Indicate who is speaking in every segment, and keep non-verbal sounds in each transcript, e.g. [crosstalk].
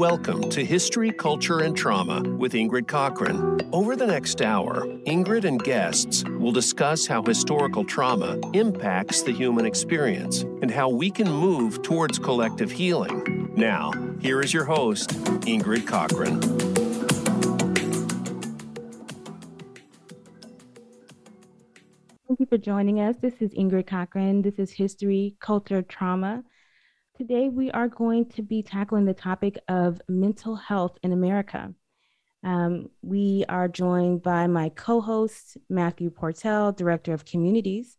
Speaker 1: Welcome to History, Culture, and Trauma with Ingrid Cockhren. Over the next hour, Ingrid and guests will discuss how historical trauma impacts the human experience and how we can move towards collective healing. Now, here is your host, Ingrid Cockhren.
Speaker 2: Thank you for joining us. This is Ingrid Cockhren. This is History, Culture, Trauma. Today, we are going to be tackling the topic of mental health in America. Um, we are joined by my co host, Matthew Portell, Director of Communities.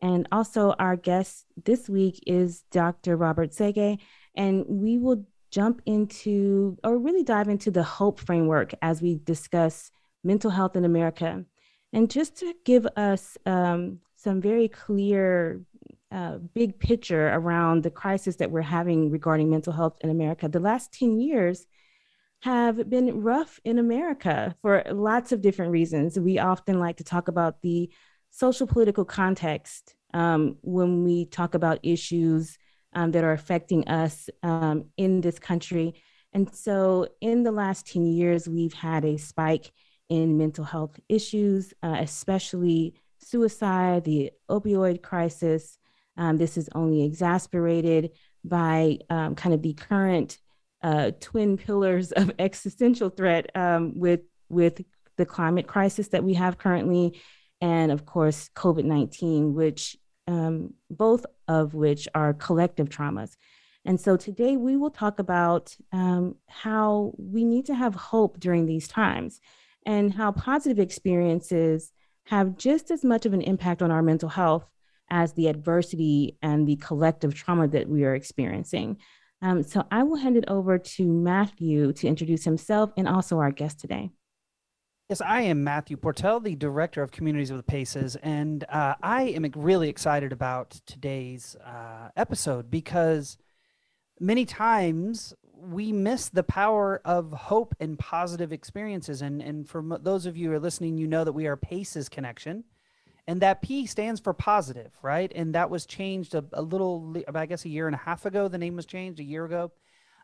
Speaker 2: And also, our guest this week is Dr. Robert Sege. And we will jump into, or really dive into the HOPE framework as we discuss mental health in America. And just to give us um, some very clear big picture around the crisis that we're having regarding mental health in America. The last 10 years have been rough in America for lots of different reasons. We often like to talk about the social political context um, when we talk about issues um, that are affecting us um, in this country. And so, in the last 10 years, we've had a spike in mental health issues, uh, especially suicide, the opioid crisis, um, this is only exasperated by um, kind of the current uh, twin pillars of [laughs] existential threat um, with with the climate crisis that we have currently, and of course COVID nineteen, which um, both of which are collective traumas. And so today we will talk about um, how we need to have hope during these times, and how positive experiences have just as much of an impact on our mental health as the adversity and the collective trauma that we are experiencing. Um, so I will hand it over to Matthew to introduce himself and also our guest today.
Speaker 3: Yes, I am Matthew Portell, the director of communities of the PACES, and uh, I am really excited about today's uh, episode because many times we miss the power of hope and positive experiences. And, and for those of you who are listening, you know that we are PACES Connection and that P stands for positive, right? And that was changed a, a, little, I guess, a year and a half ago. The name was changed a year ago,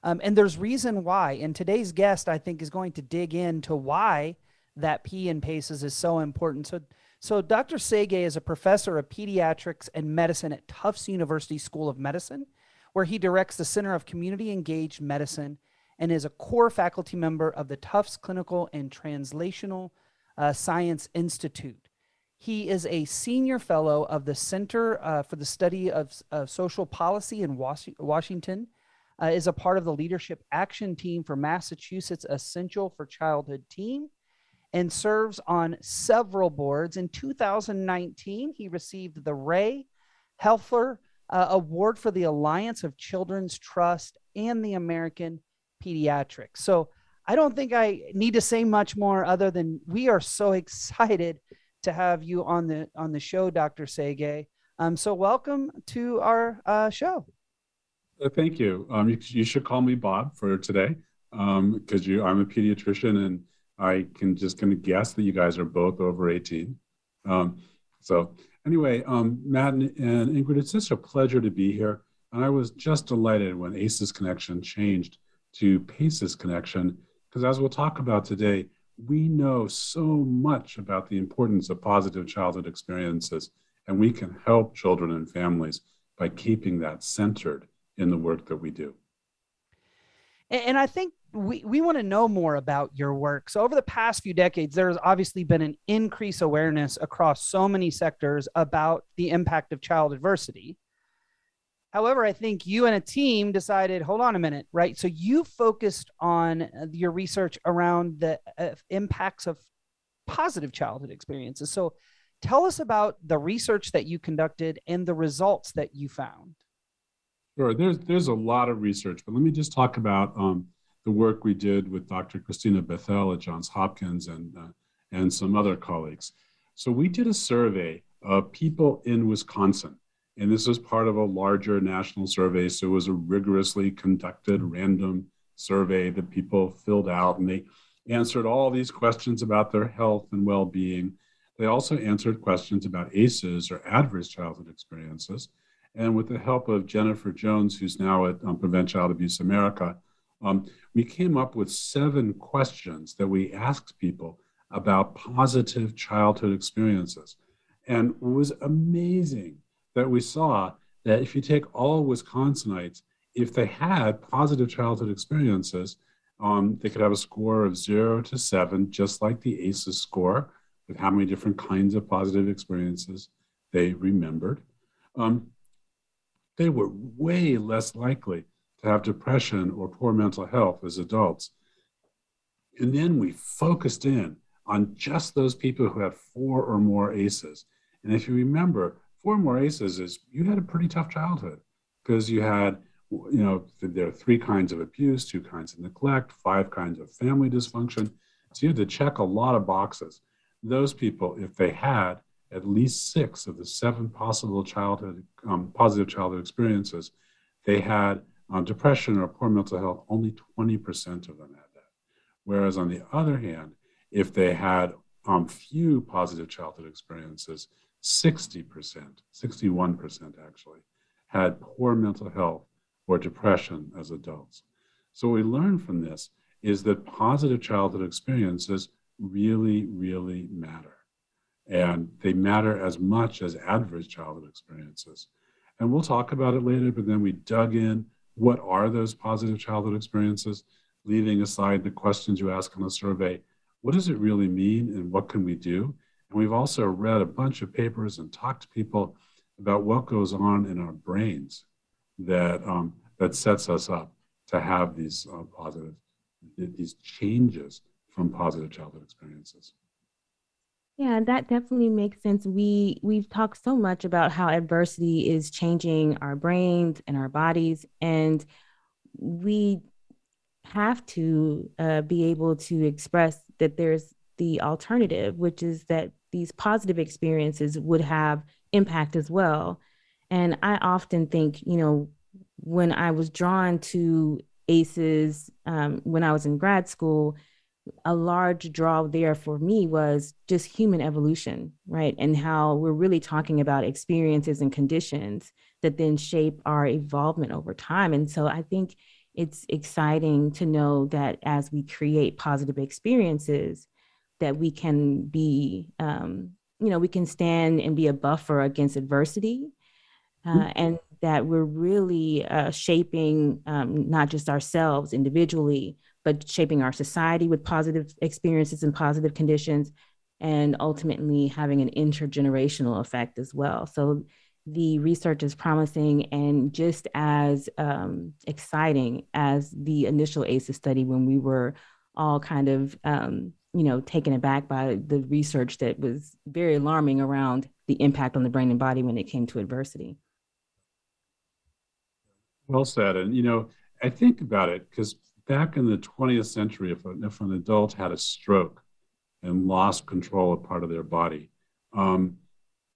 Speaker 3: um, and there's reason why. And today's guest, I think, is going to dig into why that P in PACES is so important. So, so Dr. Sege is a professor of pediatrics and medicine at Tufts University School of Medicine, where he directs the Center of Community Engaged Medicine and is a core faculty member of the Tufts Clinical and Translational uh, Science Institute. He is a senior fellow of the Center uh, for the Study of, of, Social Policy in Was- Washington, uh, is a part of the Leadership Action Team for Massachusetts Essential for Childhood team, and serves on several boards. In 2019, he received the Ray Helfer uh, Award for the Alliance of Children's Trust and the American Pediatrics. So I don't think I need to say much more other than we are so [laughs] excited to have you on the on the show, Dr. Sege. Um, so welcome to our uh, show.
Speaker 4: Uh, thank you. Um, you. you. should call me Bob for today because um, you I'm a pediatrician and I can just kind of guess that you guys are both over 18. Um, so anyway, um, Matt and, and Ingrid, it's such a pleasure to be here. And I was just delighted when ACES Connection changed to PACES Connection because as we'll talk about today, we know so much about the importance of positive childhood experiences, and we can help children and families by keeping that centered in the work that we do.
Speaker 3: And I think we, we want to know more about your work. So, over the past few decades, there has obviously been an increased awareness across so many sectors about the impact of child adversity. However, I think you and a team decided, hold on a minute, right? So you focused on uh, your research around the uh, impacts of positive childhood experiences. So tell us about the research that you conducted and the results that you found.
Speaker 4: Sure, there's there's a lot of research, but let me just talk about um, the work we did with Dr. Christina Bethell at Johns Hopkins and uh, and some other colleagues. So we did a survey of people in Wisconsin and this was part of a larger national survey. So it was a rigorously conducted random survey that people filled out and they answered all these questions about their health and well being. They also answered questions about ACEs or adverse childhood experiences. And with the help of Jennifer Jones, who's now at um, Prevent Child Abuse America, Um, we came up with seven questions that we asked people about positive childhood experiences. And it was amazing that we saw that if you take all Wisconsinites, if they had positive childhood experiences, um, they could have a score of zero to seven, just like the ACEs score, with how many different kinds of positive experiences they remembered. Um, they were way less likely to have depression or poor mental health as adults. And then we focused in on just those people who had four or more ACEs. And if you remember, four more ACEs is you had a pretty tough childhood because you had, you know, there are three kinds of abuse, two kinds of neglect, five kinds of family dysfunction. So you had to check a lot of boxes. Those people, if they had at least six of the seven possible childhood um, positive childhood experiences, they had um, depression or poor mental health. Only 20% of them had that. Whereas on the other hand, if they had um, few positive childhood experiences, 60%, 61% actually, had poor mental health or depression as adults. So, what we learned from this is that positive childhood experiences really, really matter. And they matter as much as adverse childhood experiences. And we'll talk about it later, but then we dug in what are those positive childhood experiences, leaving aside the questions you ask on the survey. What does it really mean and what can we do? And we've also read a bunch of papers and talked to people about what goes on in our brains that, um, that sets us up to have these uh, positive, these changes from positive childhood experiences.
Speaker 2: Yeah, that definitely makes sense. We we've talked so much about how adversity is changing our brains and our bodies, and we have to uh, be able to express that there's the alternative, which is that these positive experiences would have impact as well. And I often think, you know, when I was drawn to ACEs um, when I was in grad school, a large draw there for me was just human evolution, right? And how we're really talking about experiences and conditions that then shape our evolvement over time. And so I think it's exciting to know that as we create positive experiences, that we can be, um, you know, we can stand and be a buffer against adversity. Uh, mm-hmm. and that we're really uh, shaping um, not just ourselves individually, but shaping our society with positive experiences and positive conditions, and ultimately having an intergenerational effect as well. So the research is promising and just as um, exciting as the initial ACEs study when we were all kind of, um, you know, taken aback by the research that was very alarming around the impact on the brain and body when it came to adversity.
Speaker 4: Well said. And, you know, I think about it because back in the 20th century, if, if an adult had a stroke and lost control of part of their body, um,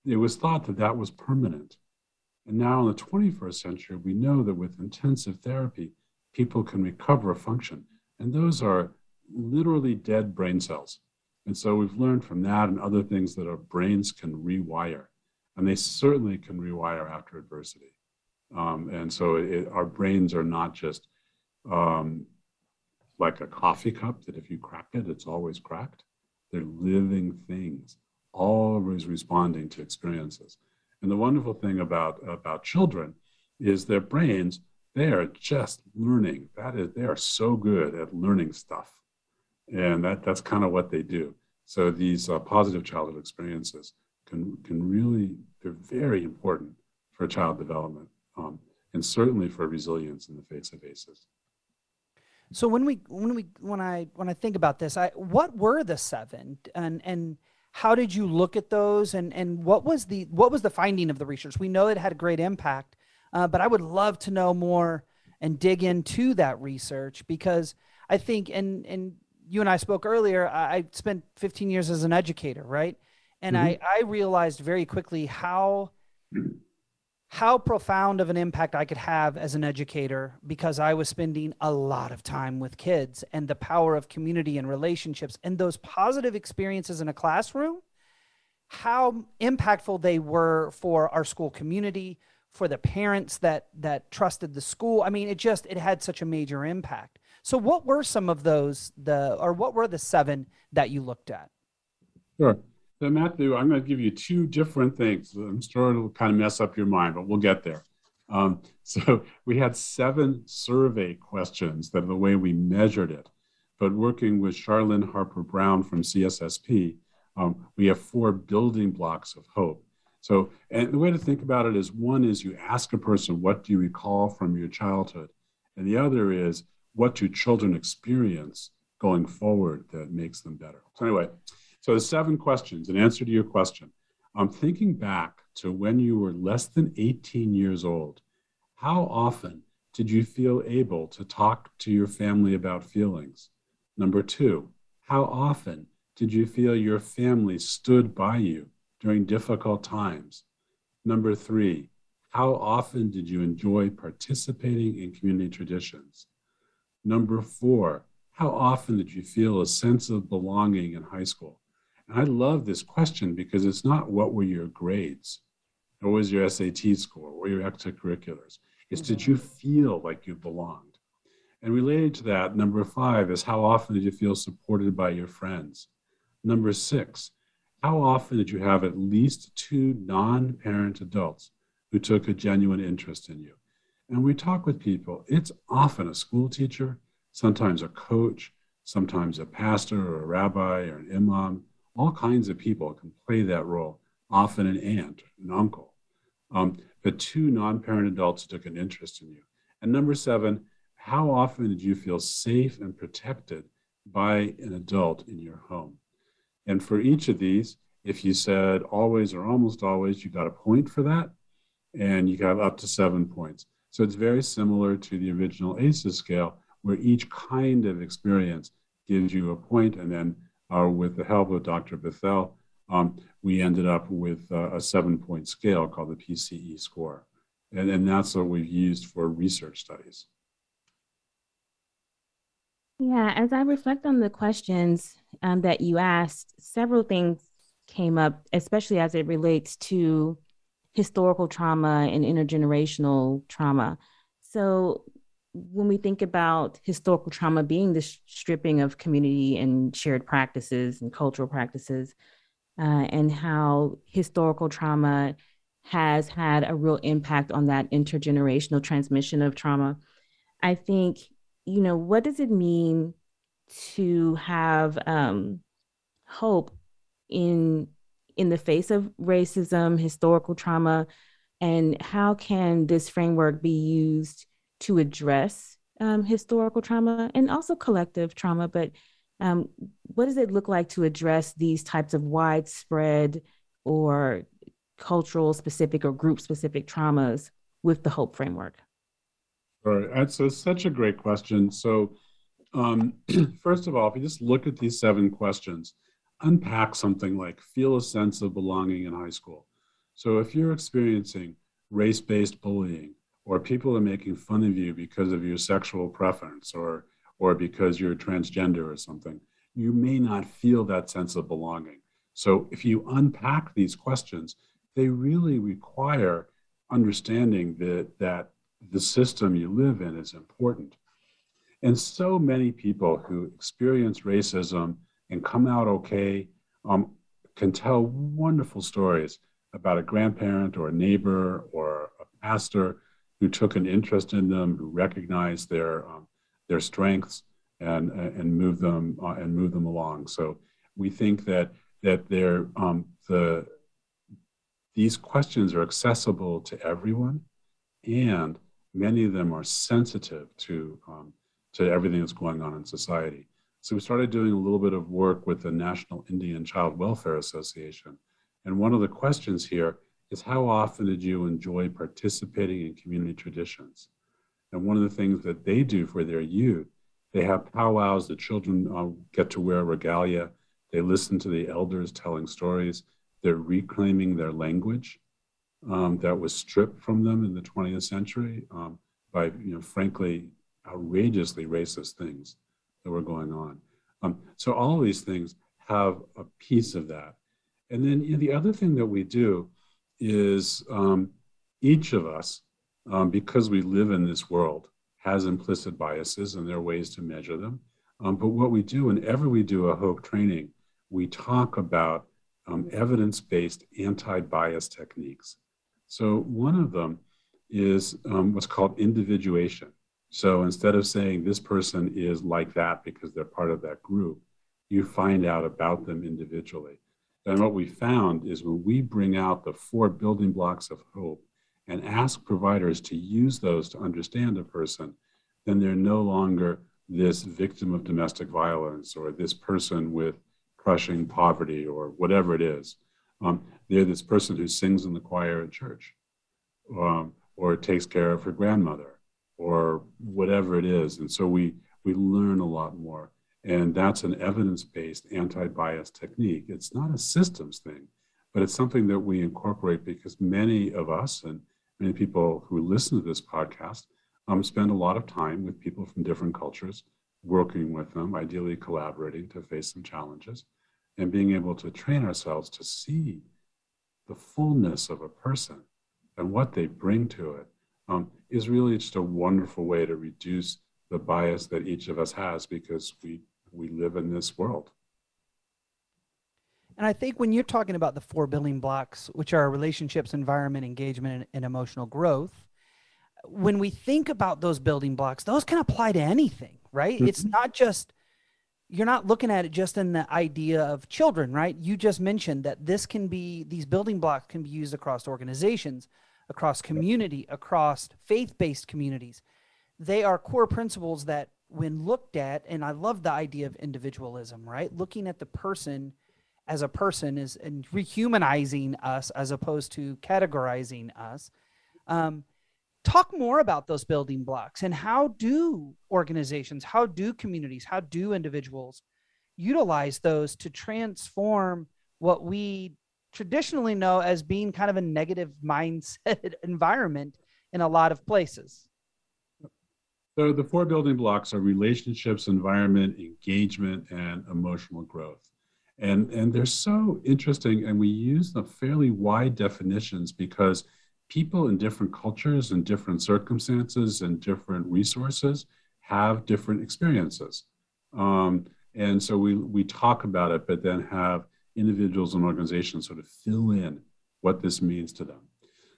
Speaker 4: it was thought that that was permanent. And now in the 21st century, we know that with intensive therapy, people can recover function. And those are literally dead brain cells. And so we've learned from that and other things that our brains can rewire. And they certainly can rewire after adversity. Um, and so it, our brains are not just um, like a coffee cup that if you crack it, it's always cracked. They're living things, always responding to experiences. And the wonderful thing about, about children is their brains, they are just learning. That is, they are so good at learning stuff. And that, that's kind of what they do. So these uh, positive childhood experiences can, can really, they're very important for child development um, and certainly for resilience in the face of ACEs.
Speaker 3: So when we when we when I when I think about this, I what were the seven and and how did you look at those and and what was the what was the finding of the research? We know it had a great impact, uh, but I would love to know more and dig into that research because I think and and you and I spoke earlier. I spent 15 years as an educator, right? And mm-hmm. I I realized very quickly how how profound of an impact I could have as an educator because I was spending a lot of time with kids and the power of community and relationships and those positive experiences in a classroom, how impactful they were for our school community, for the parents that that trusted the school. I mean, it just it had such a major impact. So, what were some of those, the or what were the seven that you looked at?
Speaker 4: Sure. So, Matthew, I'm going to give you two different things. I'm sure it'll kind of mess up your mind, but we'll get there. Um, so, [laughs] we had seven survey questions that are the way we measured it. But working with Charlyn Harper Browne from CSSP, um, we have four building blocks of hope. So, and the way to think about it is one is you ask a person, what do you recall from your childhood? And the other is, what do children experience going forward that makes them better? So, anyway, so the seven questions, in answer to your question, I'm thinking back to when you were less than 18 years old. How often did you feel able to talk to your family about feelings? Number two, how often did you feel your family stood by you during difficult times? Number three, how often did you enjoy participating in community traditions? Number four, how often did you feel a sense of belonging in high school? And I love this question because it's not what were your grades, or was your SAT score, or your extracurriculars. It's did mm-hmm. you feel like you belonged? And related to that, number five is how often did you feel supported by your friends? Number six, how often did you have at least two non parent adults who took a genuine interest in you? And we talk with people, it's often a school teacher, sometimes a coach, sometimes a pastor or a rabbi or an imam. All kinds of people can play that role, often an aunt, an uncle. Um, but two non parent adults took an interest in you. And number seven, how often did you feel safe and protected by an adult in your home? And for each of these, if you said always or almost always, you got a point for that, and you got up to seven points. So it's very similar to the original ACEs scale, where each kind of experience gives you a point, and then uh, with the help of Dr. Bethell, um, we ended up with uh, a seven point scale called the PCE score. And, and that's what we've used for research studies.
Speaker 2: Yeah, as I reflect on the questions um, that you asked, several things came up, especially as it relates to historical trauma and intergenerational trauma. So, when we think about historical trauma being the stripping of community and shared practices and cultural practices, uh, and how historical trauma has had a real impact on that intergenerational transmission of trauma, I think you know, what does it mean to have um, hope in in the face of racism, historical trauma, and how can this framework be used to address um, historical trauma and also collective trauma? But um, what does it look like to address these types of widespread or cultural specific or group specific traumas with the hope framework?
Speaker 4: Right. That's a, such a great question. So, um, [clears throat] first of all, if you just look at these seven questions, unpack something like feel a sense of belonging in high school. So, if you're experiencing race based bullying, or people are making fun of you because of your sexual preference, or, or because you're transgender or something, you may not feel that sense of belonging. So, if you unpack these questions, they really require understanding that, that the system you live in is important. And so many people who experience racism and come out okay um, can tell wonderful stories about a grandparent or a neighbor or a pastor who took an interest in them, who recognized their um, their strengths and and move them uh, and move them along. So we think that that they're um, the these questions are accessible to everyone, and many of them are sensitive to, um, to everything that's going on in society. So we started doing a little bit of work with the National Indian Child Welfare Association. And one of the questions here is how often did you enjoy participating in community traditions? And one of the things that they do for their youth, they have powwows, the children uh, get to wear regalia, they listen to the elders telling stories, they're reclaiming their language um, that was stripped from them in the 20th century um, by, you know, frankly, outrageously racist things that were going on. Um, so all of these things have a piece of that. And then you know, the other thing that we do is um, each of us, um, because we live in this world, has implicit biases, and there are ways to measure them. Um, but what we do, whenever we do a HOPE training, we talk about um, evidence based anti bias techniques. So, one of them is um, what's called individuation. So, instead of saying this person is like that because they're part of that group, you find out about them individually. And what we found is when we bring out the four building blocks of hope and ask providers to use those to understand a person, then they're no longer this victim of domestic violence or this person with crushing poverty or whatever it is. Um, they're this person who sings in the choir at church um, or takes care of her grandmother or whatever it is. And so we, we learn a lot more. And that's an evidence based anti bias technique. It's not a systems thing, but it's something that we incorporate because many of us and many people who listen to this podcast um, spend a lot of time with people from different cultures, working with them, ideally collaborating to face some challenges, and being able to train ourselves to see the fullness of a person and what they bring to it um, is really just a wonderful way to reduce the bias that each of us has because we we live in this world.
Speaker 3: And I think when you're talking about the four building blocks, which are relationships, environment, engagement, and, emotional growth, when we think about those building blocks, those can apply to anything, right? Mm-hmm. It's not just you're not looking at it just in the idea of children, right? You just mentioned that this can be these building blocks can be used across organizations, across community, across faith-based communities. They are core principles that when looked at, and I love the idea of individualism, right? Looking at the person as a person is and rehumanizing us as opposed to categorizing us. Um, talk more about those building blocks and how do organizations, how do communities, how do individuals utilize those to transform what we traditionally know as being kind of a negative [laughs] mindset environment in a lot of places?
Speaker 4: So the four building blocks are relationships, environment, engagement, and emotional growth. And, and they're so interesting, and we use the fairly wide definitions because people in different cultures and different circumstances and different resources have different experiences. Um, and so we, we talk about it, but then have individuals and organizations sort of fill in what this means to them.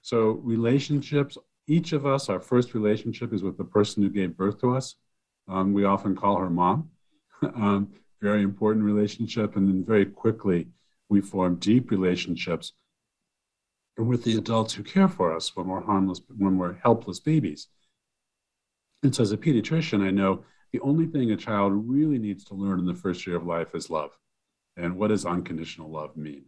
Speaker 4: So relationships each of us, our first relationship is with the person who gave birth to us. Um, we often call her mom. [laughs] um, very important relationship. And then very quickly, we form deep relationships with the adults who care for us when we're harmless, when we're helpless babies. And so, as a pediatrician, I know the only thing a child really needs to learn in the first year of life is love. And what does unconditional love mean?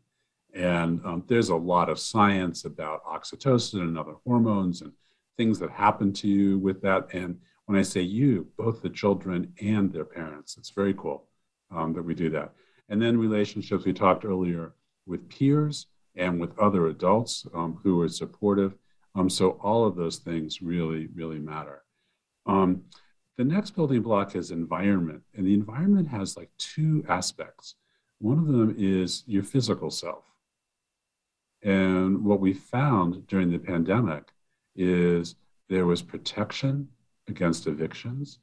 Speaker 4: And um, there's a lot of science about oxytocin and other hormones and things that happen to you with that. And when I say you, both the children and their parents, it's very cool um, that we do that. And then relationships, we talked earlier with peers and with other adults um, who are supportive. Um, so all of those things really, really matter. Um, the next building block is environment, and the environment has like two aspects. One of them is your physical self. And what we found during the pandemic is there was protection against evictions.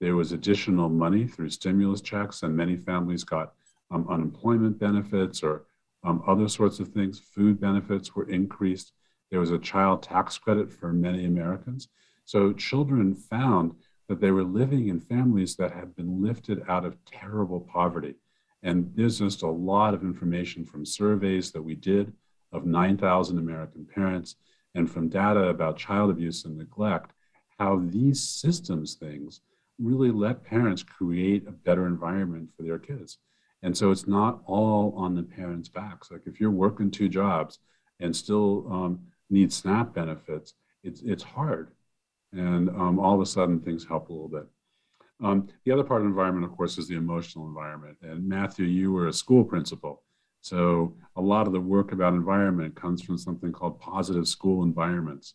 Speaker 4: There was additional money through stimulus checks, and many families got um, unemployment benefits or um, other sorts of things. Food benefits were increased. There was a child tax credit for many Americans. So children found that they were living in families that had been lifted out of terrible poverty. And there's just a lot of information from surveys that we did of 9,000 American parents and from data about child abuse and neglect, how these systems things really let parents create a better environment for their kids. And so it's not all on the parents' backs. Like if you're working two jobs and still um, need SNAP benefits, it's, it's hard. And um, all of a sudden things help a little bit. Um, the other part of environment, of course, is the emotional environment. And Matthew, you were a school principal. So a lot of the work about environment comes from something called positive school environments,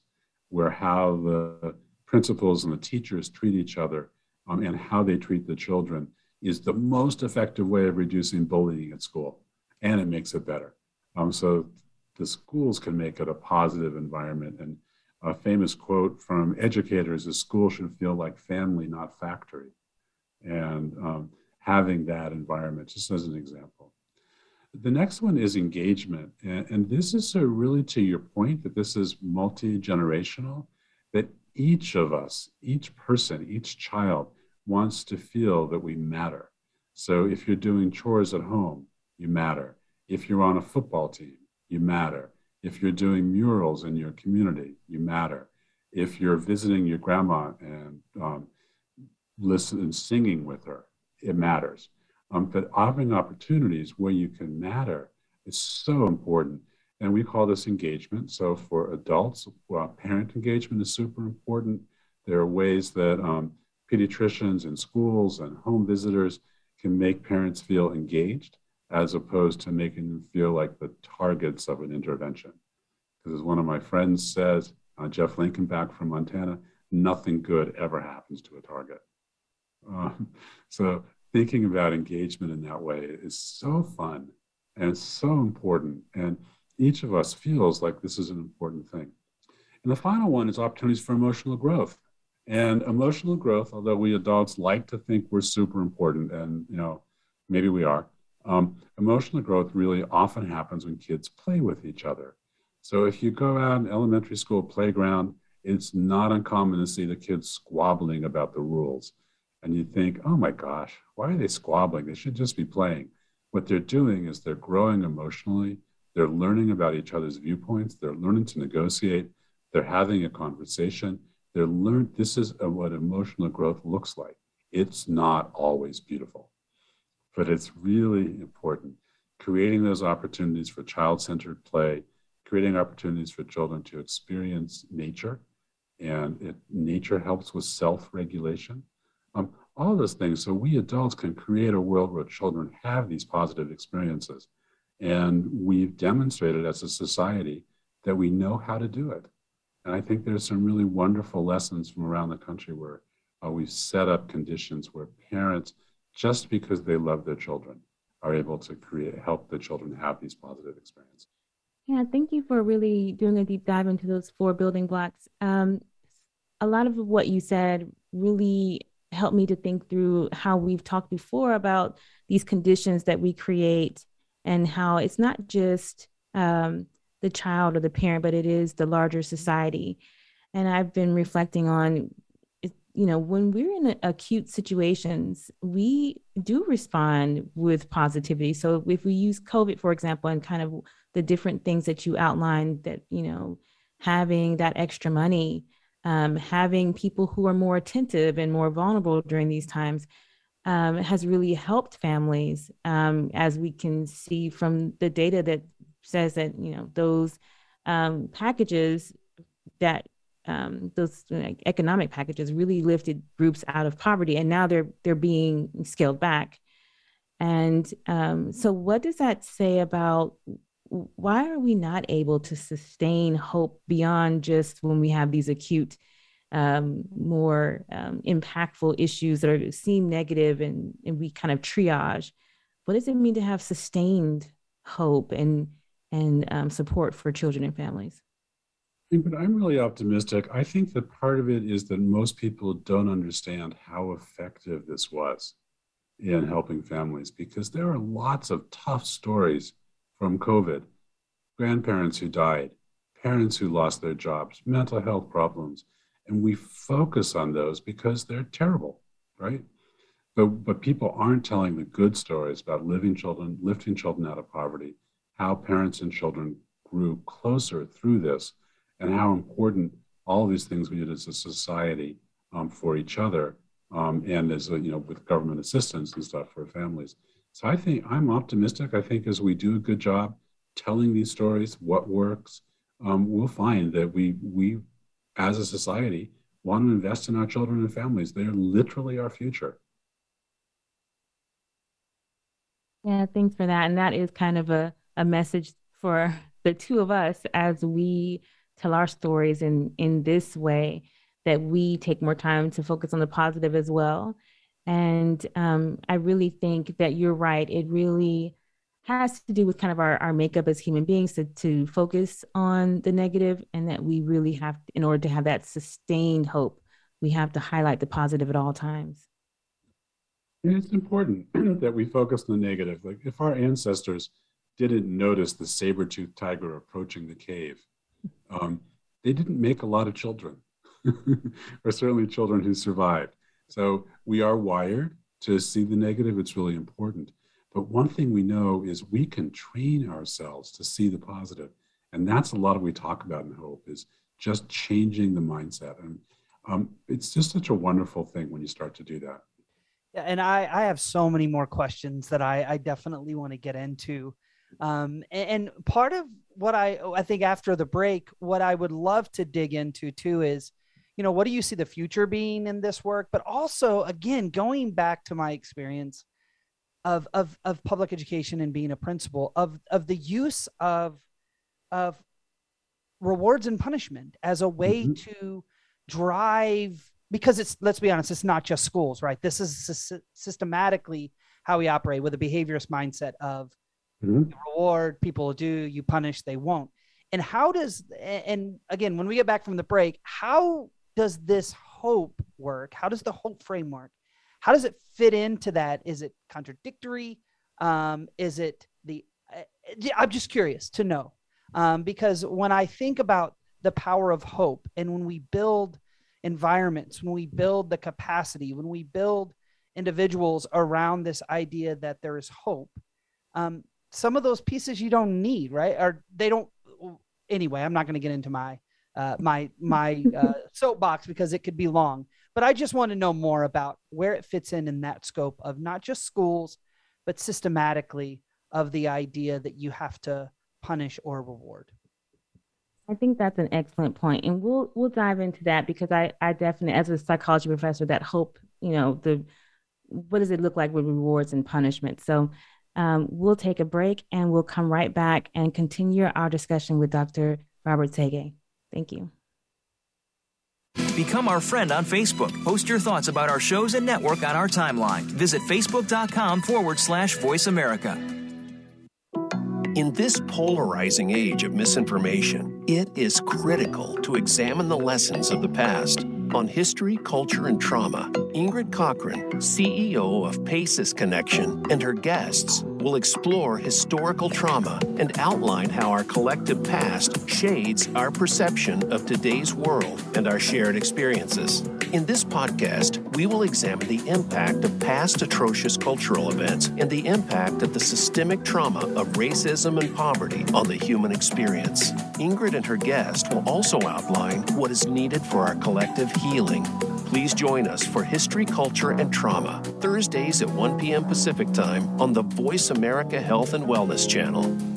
Speaker 4: where how the principals and the teachers treat each other um, and how they treat the children is the most effective way of reducing bullying at school, and it makes it better. Um, so the schools can make it a positive environment, and a famous quote from educators is school should feel like family, not factory. And um, having that environment, just as an example. The next one is engagement. And, and this is so really to your point that this is multi generational, that each of us, each person, each child wants to feel that we matter. So if you're doing chores at home, you matter. If you're on a football team, you matter. If you're doing murals in your community, you matter. If you're visiting your grandma and um, listen and singing with her, it matters. Um, but offering opportunities where you can matter is so important. And we call this engagement. So for adults, well, parent engagement is super important. There are ways that um, pediatricians in schools and home visitors can make parents feel engaged as opposed to making them feel like the targets of an intervention. Because as one of my friends says, uh, Jeff Linkenbach from Montana, nothing good ever happens to a target. Um, [laughs] so thinking about engagement in that way is so fun and so important. And each of us feels like this is an important thing. And the final one is opportunities for emotional growth. And emotional growth, although we adults like to think we're super important, and you know, maybe we are, um, emotional growth really often happens when kids play with each other. So if you go out in elementary school playground, it's not uncommon to see the kids squabbling about the rules. And you think, oh my gosh, why are they squabbling? They should just be playing. What they're doing is they're growing emotionally. They're learning about each other's viewpoints. They're learning to negotiate. They're having a conversation. They're learned. This is what emotional growth looks like. It's not always beautiful but it's really important. Creating those opportunities for child centered play, creating opportunities for children to experience nature, and it, nature helps with self regulation. Um, all those things. So we adults can create a world where children have these positive experiences. And we've demonstrated as a society that we know how to do it. And I think there's some really wonderful lessons from around the country where uh, we've set up conditions where parents just because they love their children are able to create help the children have these positive experiences.
Speaker 2: Yeah thank you for really doing a deep dive into those four building blocks. Um, a lot of what you said really helped me to think through how we've talked before about these conditions that we create and how it's not just um, the child or the parent but it is the larger society. And i've been reflecting on you know, when we're in acute situations, we do respond with positivity. So if we use COVID, for example, and kind of the different things that you outlined that, you know, having that extra money, um, having people who are more attentive and more vulnerable during these times um, has really helped families, um, as we can see from the data that says that, you know, those um, packages that um, those economic packages really lifted groups out of poverty, and now they're they're being scaled back. And um, so, what does that say about why are we not able to sustain hope beyond just when we have these acute, um, more um, impactful issues that are seem negative and, and we kind of triage? What does it mean to have sustained hope and and um, support for children and families?
Speaker 4: But I'm really optimistic. I think that part of it is that most people don't understand how effective this was in hmm. helping families because there are lots of tough stories from COVID grandparents who died, parents who lost their jobs, mental health problems. And we focus on those because they're terrible, right? But, but people aren't telling the good stories about living children, lifting children out of poverty, how parents and children grew closer through this and how important all these things we did as a society um, for each other um, and as a, you know with government assistance and stuff for families. So I think I'm optimistic. I think as we do a good job telling these stories, what works, um, we'll find that we we as a society want to invest in our children and families. They're literally our future.
Speaker 2: Yeah, thanks for that. And that is kind of a, a message for the two of us as we tell our stories in in this way that we take more time to focus on the positive as well. And um, i really think that you're right. It really has to do with kind of our, our makeup as human beings to, to focus on the negative and that we really have in order to have that sustained hope we have to highlight the positive at all times.
Speaker 4: And it's important [clears throat] that we focus on the negative. Like if our ancestors didn't notice the saber-toothed tiger approaching the cave um, they didn't make a lot of children [laughs] or certainly children who survived so we are wired to see the negative it's really important but one thing we know is we can train ourselves to see the positive. And that's a lot of what we talk about in Hope is just changing the mindset. And um, it's just such a wonderful thing when you start to do that.
Speaker 3: Yeah, and I, I have so many more questions that I, I definitely want to get into. Um, and, and part of what I I think after the break, what I would love to dig into too is, you know, what do you see the future being in this work? But also, again, going back to my experience of of of public education and being a principal of of the use of of rewards and punishment as a way mm-hmm. to drive because it's let's be honest it's not just schools right this is systematically how we operate with a behaviorist mindset of mm-hmm. reward people do you punish they won't and how does and again when we get back from the break how does this hope work how does the hope framework how does it fit into that? Is it contradictory? Um, is it the? Uh, I'm just curious to know um, because when I think about the power of hope and when we build environments, when we build the capacity, when we build individuals around this idea that there is hope, um, some of those pieces you don't need, right? Or they don't. Anyway, I'm not going to get into my uh, my my uh, [laughs] soapbox because it could be long. But I just want to know more about where it fits in in that scope of not just schools, but systematically of the idea that you have to punish or reward.
Speaker 2: I think that's an excellent point, and we'll we'll dive into that because I I definitely, as a psychology professor, that hope you know the what does it look like with rewards and punishment. So um, we'll take a break and we'll come right back and continue our discussion with Dr. Robert Sege. Thank you.
Speaker 5: Become our friend on Facebook. Post your thoughts about our shows and network on our timeline. Visit facebook.com forward slash voice America.
Speaker 1: In this polarizing age of misinformation, it is critical to examine the lessons of the past. On history, culture, and trauma, Ingrid Cockhren, CEO of PACES Connection, and her guests will explore historical trauma and outline how our collective past shades our perception of today's world and our shared experiences. In this podcast, we will examine the impact of past atrocious cultural events and the impact of the systemic trauma of racism and poverty on the human experience. Ingrid and her guest will also outline what is needed for our collective healing. Please join us for History, Culture, and Trauma, Thursdays at 1 p.m. Pacific Time on the Voice America Health and Wellness Channel.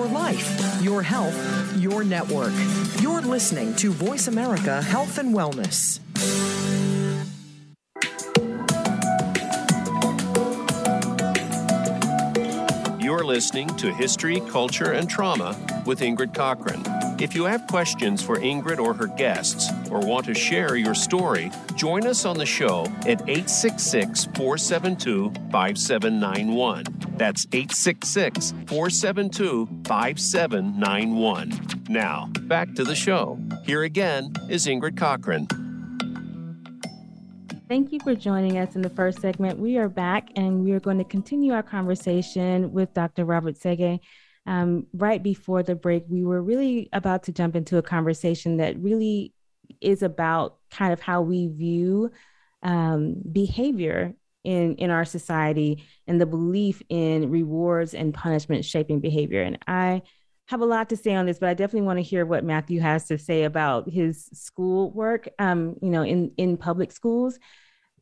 Speaker 6: Your life, your health, your network. You're listening to Voice America Health and Wellness.
Speaker 1: You're listening to History, Culture, and Trauma with Ingrid Cockhren. If you have questions for Ingrid or her guests, or want to share your story, join us on the show at 866 472 5791. That's 866 472 5791. Now, back to the show. Here again is Ingrid Cockhren.
Speaker 2: Thank you for joining us in the first segment. We are back and we are going to continue our conversation with Dr. Robert Sege. Um, right before the break, we were really about to jump into a conversation that really is about kind of how we view um, behavior in in our society and the belief in rewards and punishment shaping behavior. And I have a lot to say on this, but I definitely want to hear what Matthew has to say about his school work. Um, you know, in in public schools,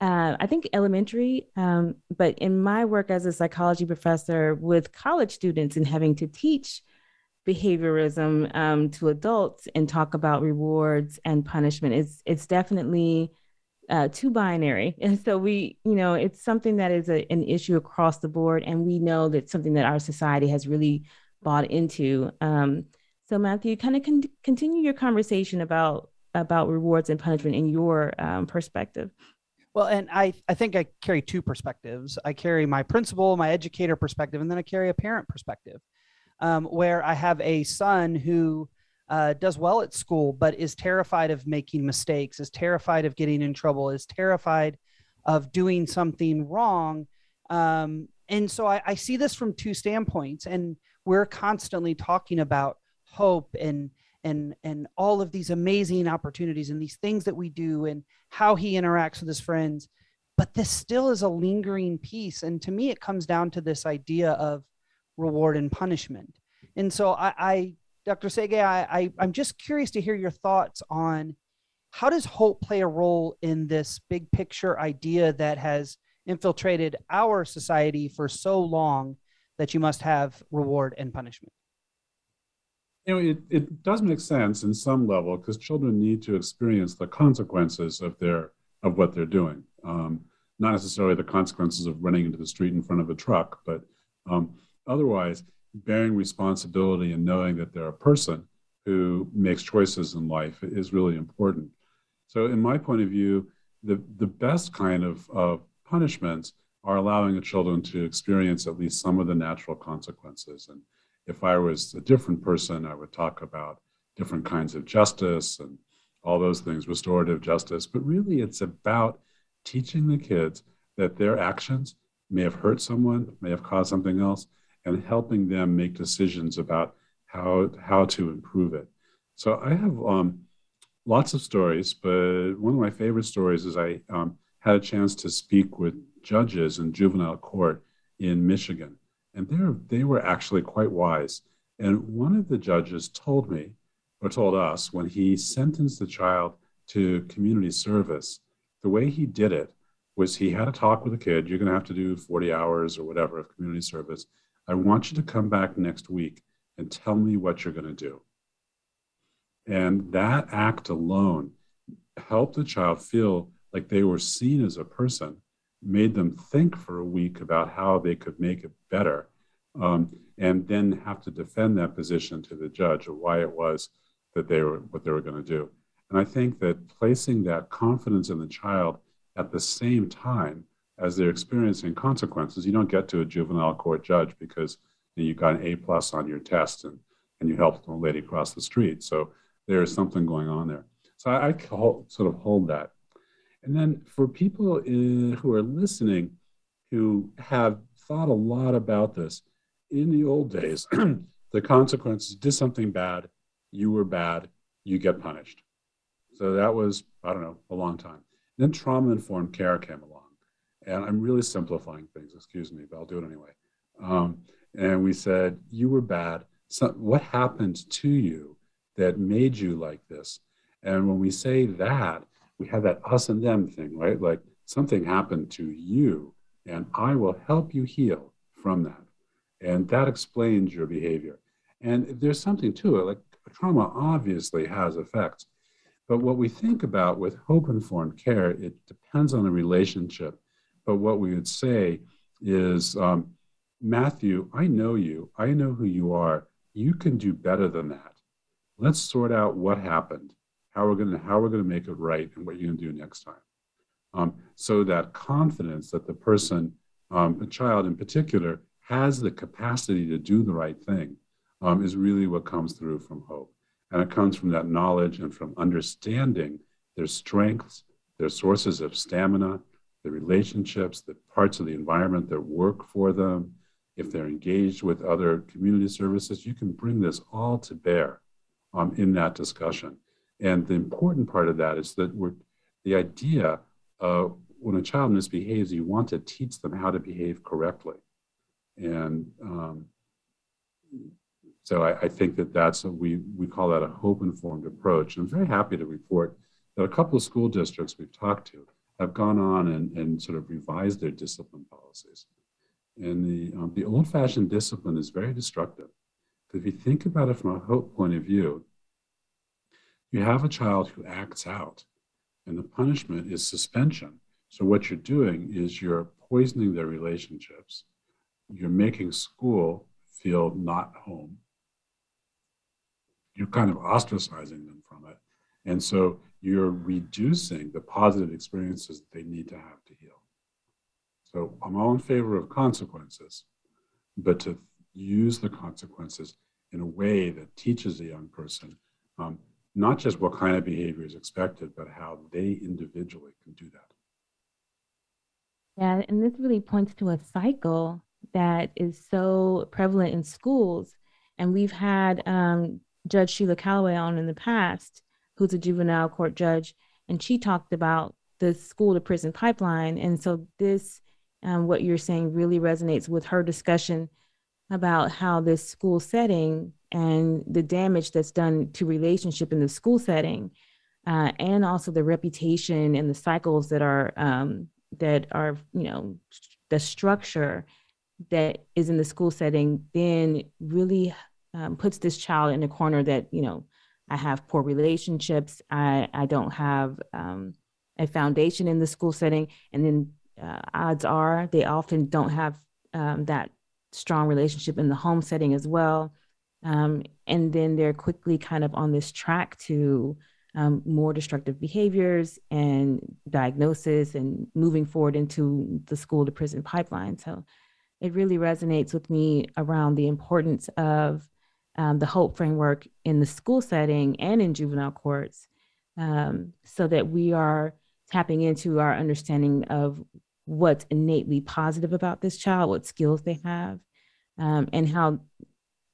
Speaker 2: uh, I think elementary. Um, but in my work as a psychology professor with college students and having to teach behaviorism um, to adults and talk about rewards and punishment, it's it's definitely uh, too binary. [laughs] And so we, you know, it's something that is a, an issue across the board, and we know that something that our society has really bought into. Um, so Matthew, kind of con- continue your conversation about about rewards and punishment in your um, perspective.
Speaker 3: Well, and I, I think I carry two perspectives. I carry my principal, my educator perspective, and then I carry a parent perspective, um, where I have a son who uh, does well at school, but is terrified of making mistakes, is terrified of getting in trouble, is terrified of doing something wrong. Um, and so I, I see this from two standpoints. And we're constantly talking about hope and and and all of these amazing opportunities and these things that we do and how he interacts with his friends. But this still is a lingering piece. And to me it comes down to this idea of reward and punishment. And so i, I dr sege I, I i'm just curious to hear your thoughts on how does hope play a role in this big picture idea that has infiltrated our society for so long that you must have reward and punishment?
Speaker 4: You know, it, it does make sense in some level because children need to experience the consequences of their of what they're doing. Um, not necessarily the consequences of running into the street in front of a truck, but um, otherwise bearing responsibility and knowing that they're a person who makes choices in life is really important. So, in my point of view, the, the best kind of, of punishments are allowing the children to experience at least some of the natural consequences. And if I was a different person, I would talk about different kinds of justice and all those things, restorative justice. But really, it's about teaching the kids that their actions may have hurt someone, may have caused something else, and helping them make decisions about how how to improve it. So I have um, lots of stories, but one of my favorite stories is I um, had a chance to speak with judges in juvenile court in Michigan, and they were actually quite wise. And one of the judges told me, or told us, when he sentenced the child to community service, the way he did it was he had a talk with the kid. You're going to have to do 40 hours or whatever of community service. I want you to come back next week and tell me what you're going to do. And that act alone helped the child feel like they were seen as a person made them think for a week about how they could make it better, um, and then have to defend that position to the judge of why it was that they were what they were going to do. And I think that placing that confidence in the child at the same time as they're experiencing consequences, you don't get to a juvenile court judge because you got an A plus on your test and, and you helped a lady cross the street. So there is something going on there. So I, I sort of hold that. And then for people in, who are listening who have thought a lot about this, in the old days, [clears throat] the consequences did something bad, you were bad, you get punished. So that was, I don't know, a long time. Then trauma informed care came along. And I'm really simplifying things, excuse me, but I'll do it anyway. Um, and we said, You were bad. So what happened to you that made you like this? And when we say that, we have that us and them thing, right? Like something happened to you, and I will help you heal from that. And that explains your behavior. And there's something to it, like trauma obviously has effects. But what we think about with hope informed care, it depends on the relationship. But what we would say is, um, Matthew, I know you. I know who you are. You can do better than that. Let's sort out what happened how we're going to how we're going to make it right and what you're going to do next time. Um, so that confidence that the person um, the child in particular has the capacity to do the right thing um, is really what comes through from hope. And it comes from that knowledge and from understanding their strengths their sources of stamina, the relationships, the parts of the environment that work for them, if they're engaged with other community services, you can bring this all to bear um, in that discussion. And the important part of that is that we're, the idea uh, when a child misbehaves, you want to teach them how to behave correctly. And um, so I, I, think that that's a, we we call that a hope informed approach. And I'm very happy to report that a couple of school districts we've talked to have gone on and, and sort of revised their discipline policies. And the um, the old fashioned discipline is very destructive. If you think about it from a hope point of view, you have a child who acts out, and the punishment is suspension. So what you're doing is you're poisoning their relationships. You're making school feel not home. You're kind of ostracizing them from it. And so you're reducing the positive experiences that they need to have to heal. So I'm all in favor of consequences, but to use the consequences in a way that teaches a young person um, not just what kind of behavior is expected, but how they individually can do that.
Speaker 2: Yeah, and this really points to a cycle that is so prevalent in schools. And we've had um, Judge Sheila Calloway on in the past, who's a juvenile court judge, and she talked about the school to prison pipeline. And so, this, um, what you're saying, really resonates with her discussion about how this school setting and the damage that's done to relationship in the school setting, uh, and also the reputation and the cycles that are um, that are you know the structure that is in the school setting then really um, puts this child in a corner that you know i have poor relationships i i don't have um, a foundation in the school setting and then uh, odds are they often don't have um, that strong relationship in the home setting as well um, and then they're quickly kind of on this track to um, more destructive behaviors and diagnosis and moving forward into the school to prison pipeline. So it really resonates with me around the importance of um, the hope framework in the school setting and in juvenile courts um, so that we are tapping into our understanding of what's innately positive about this child, what skills they have, um, and how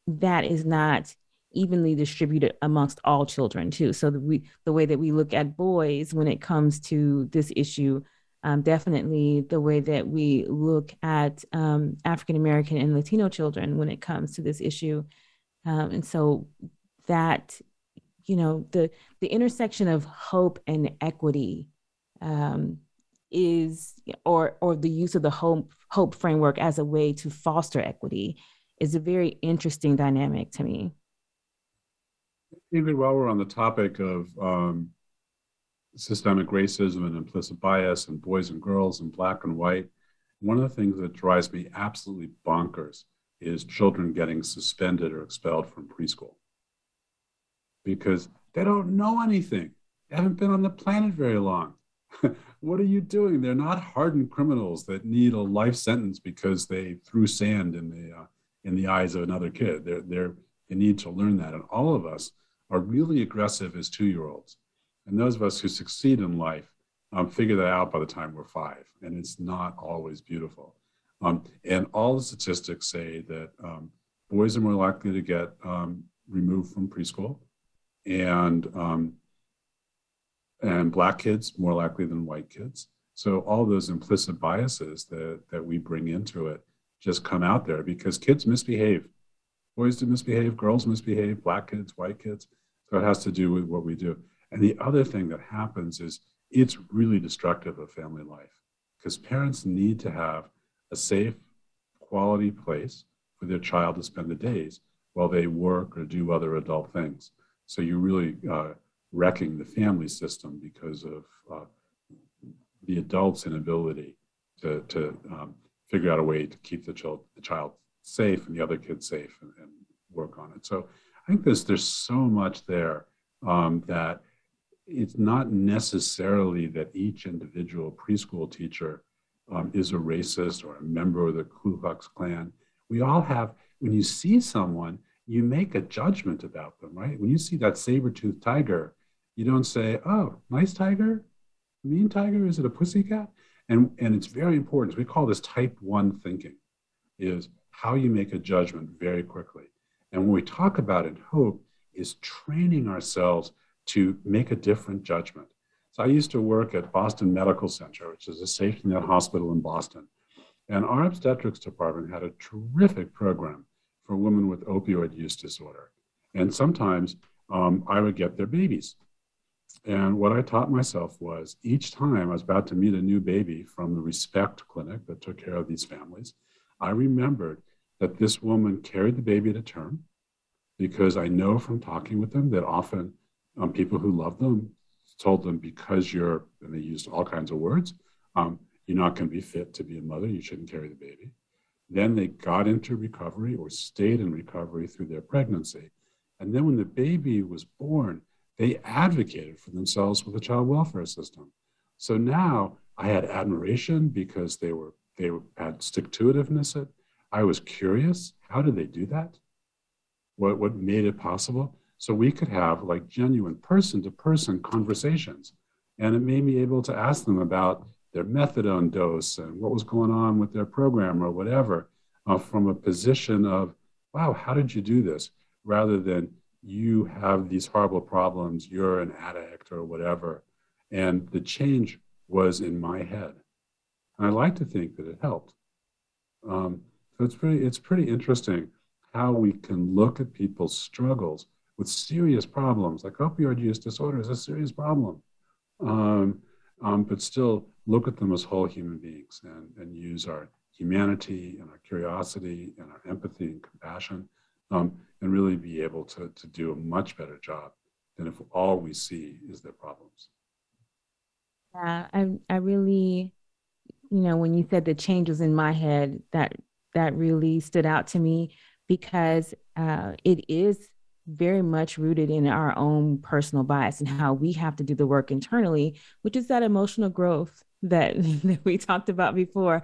Speaker 2: that is not evenly distributed amongst all children too. So the, we, the way that we look at boys when it comes to this issue, um, definitely the way that we look at um, African American and Latino children when it comes to this issue, um, and so that you know the the intersection of hope and equity um, is or or the use of the hope hope framework as a way to foster equity is a very interesting dynamic to me.
Speaker 4: Even while we're on the topic of um, systemic racism and implicit bias and boys and girls and black and white, one of the things that drives me absolutely bonkers is children getting suspended or expelled from preschool because they don't know anything. They haven't been on the planet very long. [laughs] what are you doing? They're not hardened criminals that need a life sentence because they threw sand in the uh, in the eyes of another kid. They're, they're, they need to learn that. And all of us are really aggressive as two year olds. And those of us who succeed in life um, figure that out by the time we're five. And it's not always beautiful. Um, and all the statistics say that um, boys are more likely to get um, removed from preschool, and um, and black kids more likely than white kids. So all those implicit biases that that we bring into it just come out there because kids misbehave. Boys do misbehave, girls misbehave, black kids, white kids. So it has to do with what we do. And the other thing that happens is it's really destructive of family life because parents need to have a safe, quality place for their child to spend the days while they work or do other adult things. So you're really uh, wrecking the family system because of uh, the adult's inability to, to um, figure out a way to keep the child, the child safe and the other kids safe and, and work on it. So I think there's there's so much there um, that it's not necessarily that each individual preschool teacher um, is a racist or a member of the Ku Klux Klan. We all have, when you see someone, you make a judgment about them, right? When you see that saber-toothed tiger, you don't say, oh, nice tiger, mean tiger? Is it a pussycat? And, and it's very important. We call this type one thinking, is how you make a judgment very quickly. And when we talk about it, hope is training ourselves to make a different judgment. So I used to work at Boston Medical Center, which is a safety net hospital in Boston. And our obstetrics department had a terrific program for women with opioid use disorder. And sometimes um, I would get their babies. And what I taught myself was each time I was about to meet a new baby from the Respect Clinic that took care of these families, I remembered that this woman carried the baby to term because I know from talking with them that often um, people who love them told them because you're, and they used all kinds of words, um, you're not going to be fit to be a mother, you shouldn't carry the baby. Then they got into recovery or stayed in recovery through their pregnancy. And then when the baby was born, they advocated for themselves with the child welfare system. So now I had admiration because they were they had stick to itiveness. I was curious, how did they do that? What what made it possible? So we could have like genuine person to person conversations. And it made me able to ask them about their methadone dose and what was going on with their program or whatever uh, from a position of, wow, how did you do this? Rather than you have these horrible problems, you're an addict or whatever. And the change was in my head. And I like to think that it helped. Um, so it's pretty, it's pretty interesting how we can look at people's struggles with serious problems, like opioid use disorder is a serious problem, um, um, but still look at them as whole human beings and, and use our humanity and our curiosity and our empathy and compassion um, and really be able to, to do a much better job than if all we see is their problems.
Speaker 2: Yeah, I, I really, you know, when you said the changes in my head, that that really stood out to me because uh, it is very much rooted in our own personal bias and how we have to do the work internally, which is that emotional growth that, [laughs] that we talked about before.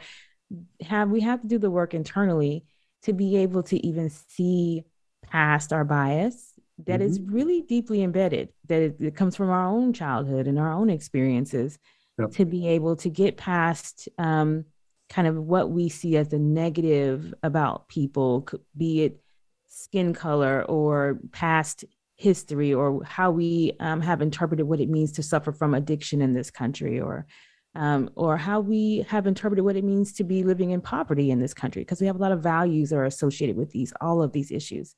Speaker 2: Have we have to do the work internally to be able to even see past our bias that mm-hmm. is really deeply embedded, that it, it, comes from our own childhood and our own experiences, yep. to be able to get past um, kind of what we see as the negative about people, be it skin color or past history or how we um, have interpreted what it means to suffer from addiction in this country or um, or how we have interpreted what it means to be living in poverty in this country because we have a lot of values that are associated with these all of these issues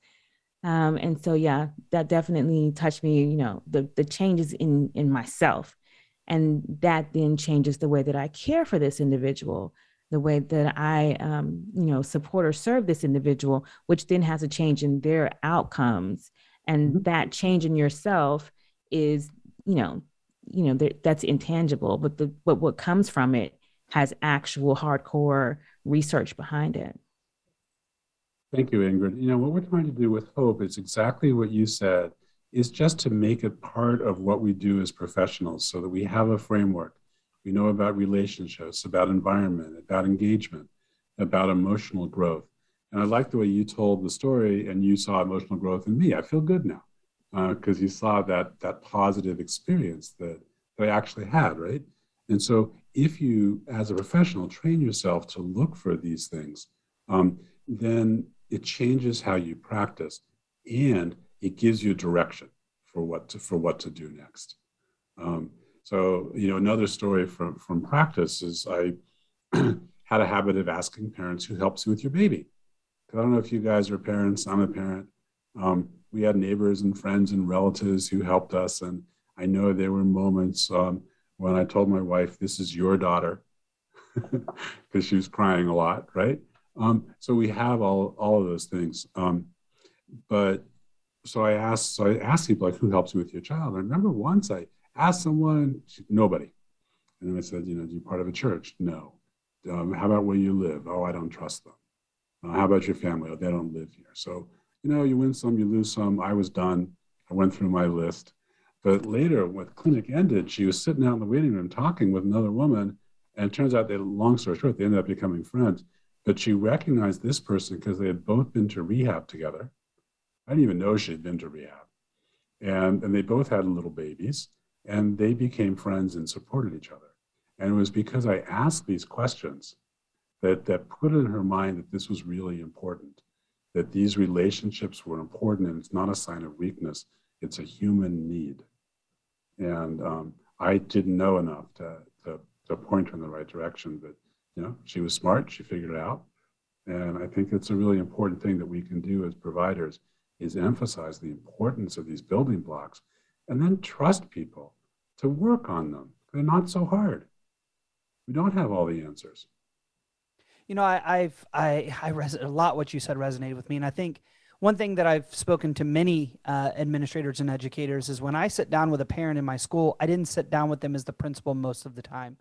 Speaker 2: um, and so yeah that definitely touched me you know the the changes in in myself and that then changes the way that i care for this individual the way that I, um, you know, support or serve this individual, which then has a change in their outcomes. And mm-hmm. that change in yourself is, you know, you know, that's intangible, but the but what comes from it has actual hardcore research behind it.
Speaker 4: Thank you, Ingrid. You know, what we're trying to do with Hope is exactly what you said, is just to make it part of what we do as professionals so that we have a framework we know about relationships, about environment, about engagement, about emotional growth. And I like the way you told the story and you saw emotional growth in me. I feel good now because uh, you saw that that positive experience that, I actually had, right? And so if you, as a professional, train yourself to look for these things, um, then it changes how you practice and it gives you direction for what to, for what to do next. Um, so, you know, another story from, from practice is I [clears throat] had a habit of asking parents who helps you with your baby. Because I don't know if you guys are parents, I'm a parent. Um, we had neighbors and friends and relatives who helped us. And I know there were moments um, when I told my wife, This is your daughter, [laughs] because she was crying a lot, right? Um, so we have all, all of those things. Um, but so I asked, so I asked people like, who helps you with your child? I remember once I asked someone, nobody. And then I said, you know, do you part of a church? No. Um, how about where you live? Oh, I don't trust them. Uh, how about your family? Oh, they don't live here. So, you know, you win some, you lose some. I was done. I went through my list. But later, when clinic ended, she was sitting out in the waiting room talking with another woman. And it turns out they, long story short, they ended up becoming friends. But she recognized this person because they had both been to rehab together. I didn't even know she'd been to rehab. And, and they both had little babies. And they became friends and supported each other. And it was because I asked these questions that, that put in her mind that this was really important, that these relationships were important and it's not a sign of weakness, it's a human need. And um, I didn't know enough to, to, to point her in the right direction, but you know, she was smart, she figured it out. And I think it's a really important thing that we can do as providers is emphasize the importance of these building blocks and then trust people to work on them. They're not so hard. We don't have all the answers.
Speaker 3: You know, I, I've I I res- a lot what you said resonated with me, and I think one thing that I've spoken to many uh, administrators and educators is when I sit down with a parent in my school, I didn't sit down with them as the principal most of the time.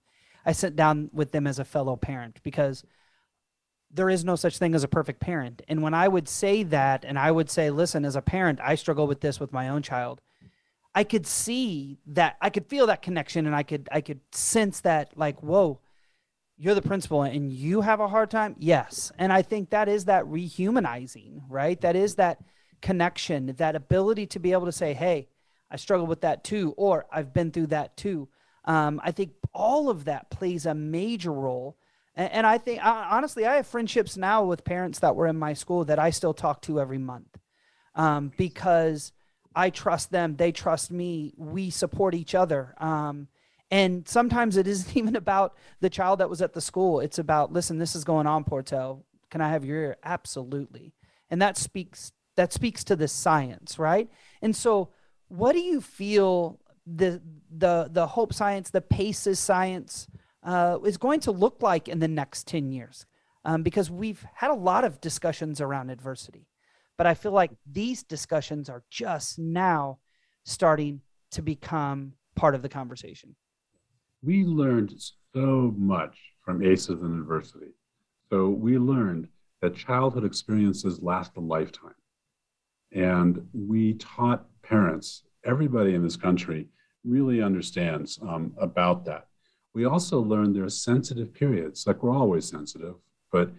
Speaker 3: I sit down with them as a fellow parent because there is no such thing as a perfect parent. And when I would say that, and I would say, listen, as a parent, I struggle with this with my own child. I could see that I could feel that connection and I could I could sense that like, whoa, you're the principal and you have a hard time? Yes. And I think that is that rehumanizing, right? That is that connection, that ability to be able to say, hey, I struggle with that too, or I've been through that too. Um, I think all of that plays a major role and, and I think, honestly, I have friendships now with parents that were in my school that I still talk to every month um, because I trust them. They trust me. We support each other. Um, and sometimes it isn't [laughs] even about the child that was at the school. It's about, listen, this is going on, Portell. Can I have your ear? Absolutely. And that speaks that speaks to the science, right? And so, what do you feel the the the hope science, the PACES science, uh, is going to look like in the next 10 years. Um, because we've had a lot of discussions around adversity, but I feel like these discussions are just now starting to become part of the conversation.
Speaker 4: We learned so much from ACEs and adversity. So we learned that childhood experiences last a lifetime. And we taught parents, everybody in this country really understands um, about that we also learned there are sensitive periods, like we're always sensitive, but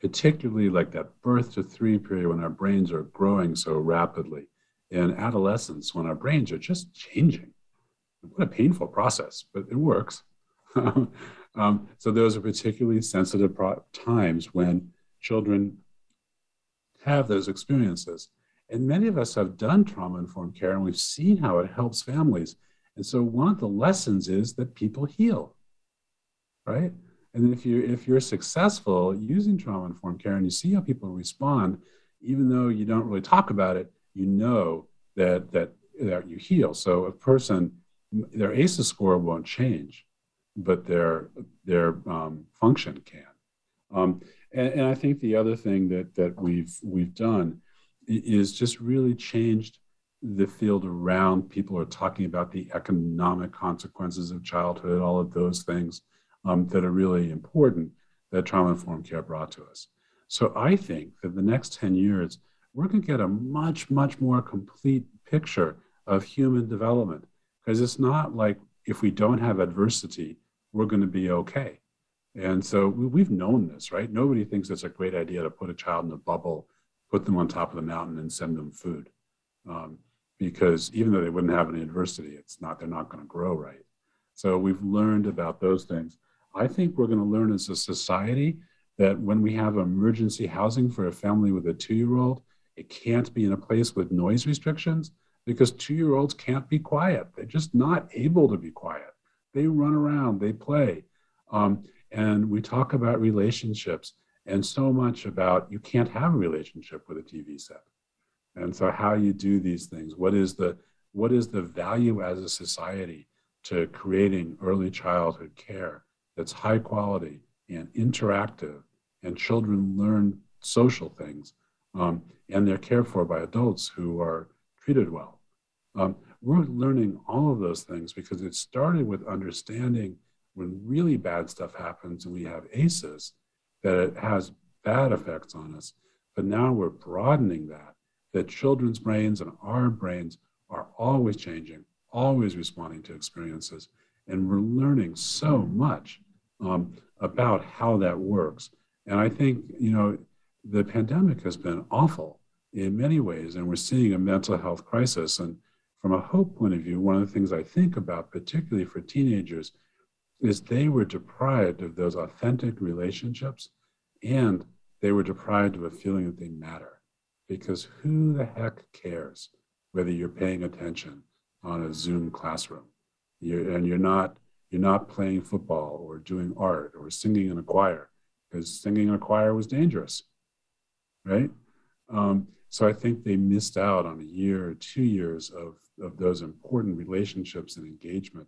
Speaker 4: particularly like that birth to three period when our brains are growing so rapidly, and adolescence when our brains are just changing. What a painful process, but it works. um, so those are particularly sensitive pro- times when children have those experiences. And many of us have done trauma informed care and we've seen how it helps families. And so one of the lessons is that people heal right? And if you if you're successful using trauma informed care and you see how people respond, even though you don't really talk about it, you know that that that you heal. So a person, their ACEs score won't change, but their their um, function can. Um, and, and I think the other thing that that we've we've done is just really changed the field around people are talking about the economic consequences of childhood, all of those things um, that are really important that trauma informed care brought to us. So I think that the next 10 years, we're going to get a much, much more complete picture of human development because it's not like if we don't have adversity, we're going to be okay. And so we've known this, right? Nobody thinks it's a great idea to put a child in a bubble, put them on top of the mountain, and send them food. Um, because even though they wouldn't have any adversity, it's not, they're not going to grow right. So we've learned about those things. I think we're going to learn as a society that when we have emergency housing for a family with a two year old, it can't be in a place with noise restrictions because two year olds can't be quiet. They're just not able to be quiet. They run around, they play. Um, and we talk about relationships and so much about you can't have a relationship with a TV set. And so how you do these things, what is the what is the value as a society to creating early childhood care? that's high quality and interactive, and children learn social things, um, and they're cared for by adults who are treated well. Um, we're learning all of those things because it started with understanding when really bad stuff happens and we have ACEs, that it has bad effects on us. But now we're broadening that, that children's brains and our brains are always changing, always responding to experiences. And we're learning so much um, about how that works. And I think, you know, the pandemic has been awful in many ways, and we're seeing a mental health crisis. And from a hope point of view, one of the things I think about, particularly for teenagers, is they were deprived of those authentic relationships and they were deprived of a feeling that they matter. Because who the heck cares whether you're paying attention on a Zoom classroom you're, and you're not you're not playing football or doing art or singing in a choir because singing in a choir was dangerous, right? Um, so I think they missed out on a year or two years of, of those important relationships and engagement.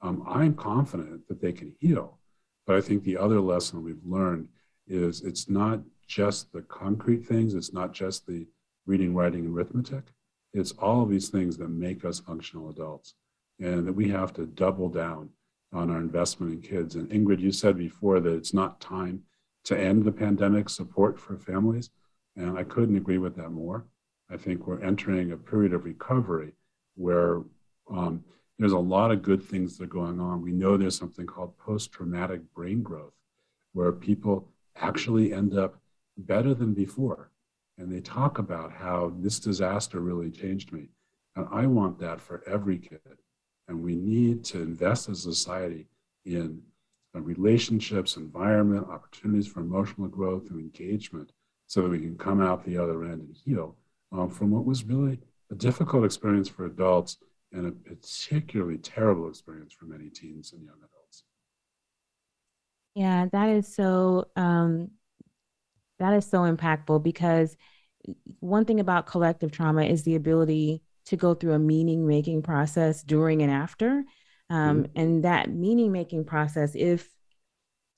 Speaker 4: Um, I'm confident that they can heal, but I think the other lesson we've learned is it's not just the concrete things, it's not just the reading, writing, and arithmetic. It's all of these things that make us functional adults, and that we have to double down on our investment in kids. And Ingrid, you said before that it's not time to end the pandemic support for families, and I couldn't agree with that more. I think we're entering a period of recovery where um, there's a lot of good things that are going on. We know there's something called post traumatic brain growth, where people actually end up better than before. And they talk about how this disaster really changed me. And I want that for every kid. And we need to invest as a society in uh, relationships, environment, opportunities for emotional growth and engagement so that we can come out the other end and heal um, from what was really a difficult experience for adults and a particularly terrible experience for many teens and young adults.
Speaker 2: Yeah, that is so um, that is so impactful because one thing about collective trauma is the ability to go through a meaning making process during and after. Um, mm-hmm. And that meaning making process, if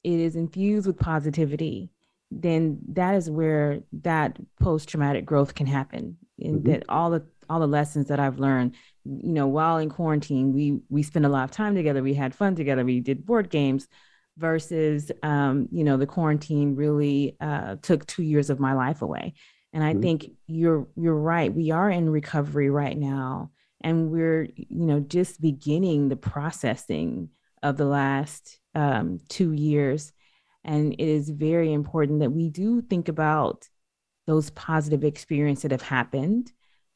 Speaker 2: it is infused with positivity, then that is where that post traumatic growth can happen. And mm-hmm. that all the all the lessons that I've learned, you know, while in quarantine, we we spent a lot of time together. We had fun together. We did board games. Versus, um, you know, the quarantine really uh, took two years of my life away. And I mm-hmm. think you're you're right. We are in recovery right now, and we're you know just beginning the processing of the last um, two years. And it is very important that we do think about those positive experiences that have happened,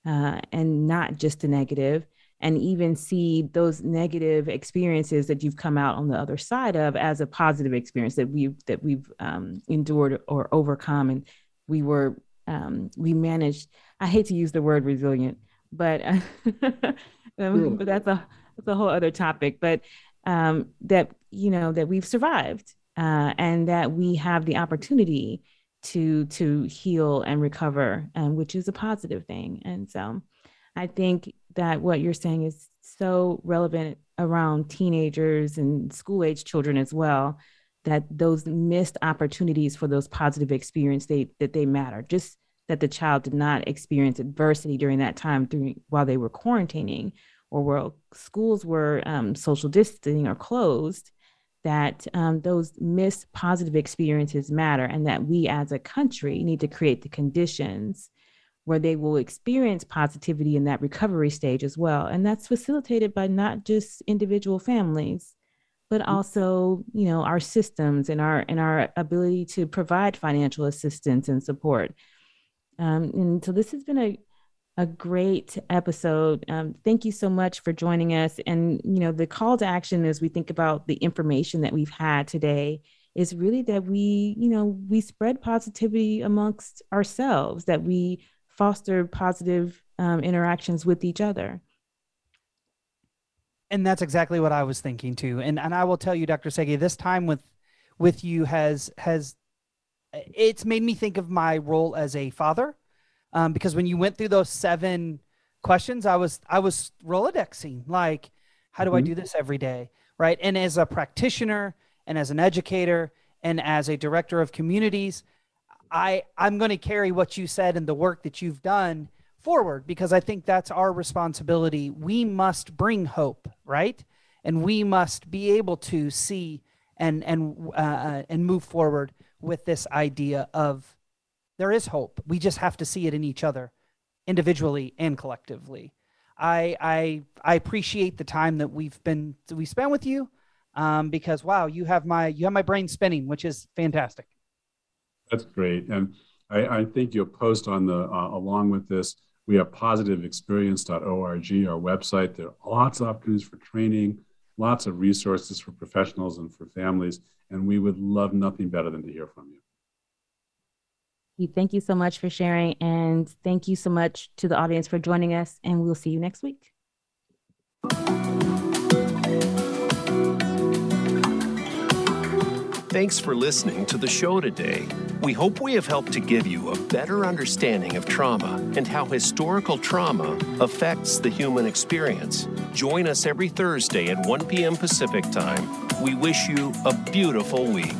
Speaker 2: uh, and not just the negative, and even see those negative experiences that you've come out on the other side of as a positive experience that we've that we've um, endured or overcome, and we were um, we managed. I hate to use the word resilient, but [laughs] um, but that's a that's a whole other topic. But um, that you know that we've survived uh, and that we have the opportunity to to heal and recover, and which is a positive thing. And so, I think that what you're saying is so relevant around teenagers and school age children as well that those missed opportunities for those positive experience they that they matter just that the child did not experience adversity during that time through while they were quarantining or while schools were um, social distancing or closed that um, those missed positive experiences matter and that we as a country need to create the conditions where they will experience positivity in that recovery stage as well and that's facilitated by not just individual families but mm-hmm. also you know our systems and our and our ability to provide financial assistance and support um, and so this has been a a great episode. Um, thank you so much for joining us. And you know, the call to action as we think about the information that we've had today is really that we, you know, we spread positivity amongst ourselves, that we foster positive um, interactions with each other
Speaker 3: and that's exactly what I was thinking too. And and I will tell you, Dr. Sege, this time with with you has has it's made me think of my role as a father, um, because when you went through those seven questions, I was I was rolodexing like, how do mm-hmm. I do this every day, right? And as a practitioner, and as an educator, and as a director of communities, I I'm going to carry what you said and the work that you've done forward because I think that's our responsibility. We must bring hope, right? And we must be able to see and and uh, uh, and move forward with this idea of there is hope. We just have to see it in each other, individually and collectively. I I I appreciate the time that we've been we spent with you, um, because wow, you have my you have my brain spinning, which is fantastic.
Speaker 4: That's great, and I, I think you'll post on the uh, along with this We have positiveexperience.org, our website. There are lots of opportunities for training, lots of resources for professionals and for families, and we would love nothing better than to hear from you.
Speaker 2: Thank you so much for sharing, and thank you so much to the audience for joining us, and we'll see you next week.
Speaker 1: Thanks for listening to the show today. We hope we have helped to give you a better understanding of trauma and how historical trauma affects the human experience. Join us every Thursday at 1 p.m. Pacific Time. We wish you a beautiful week.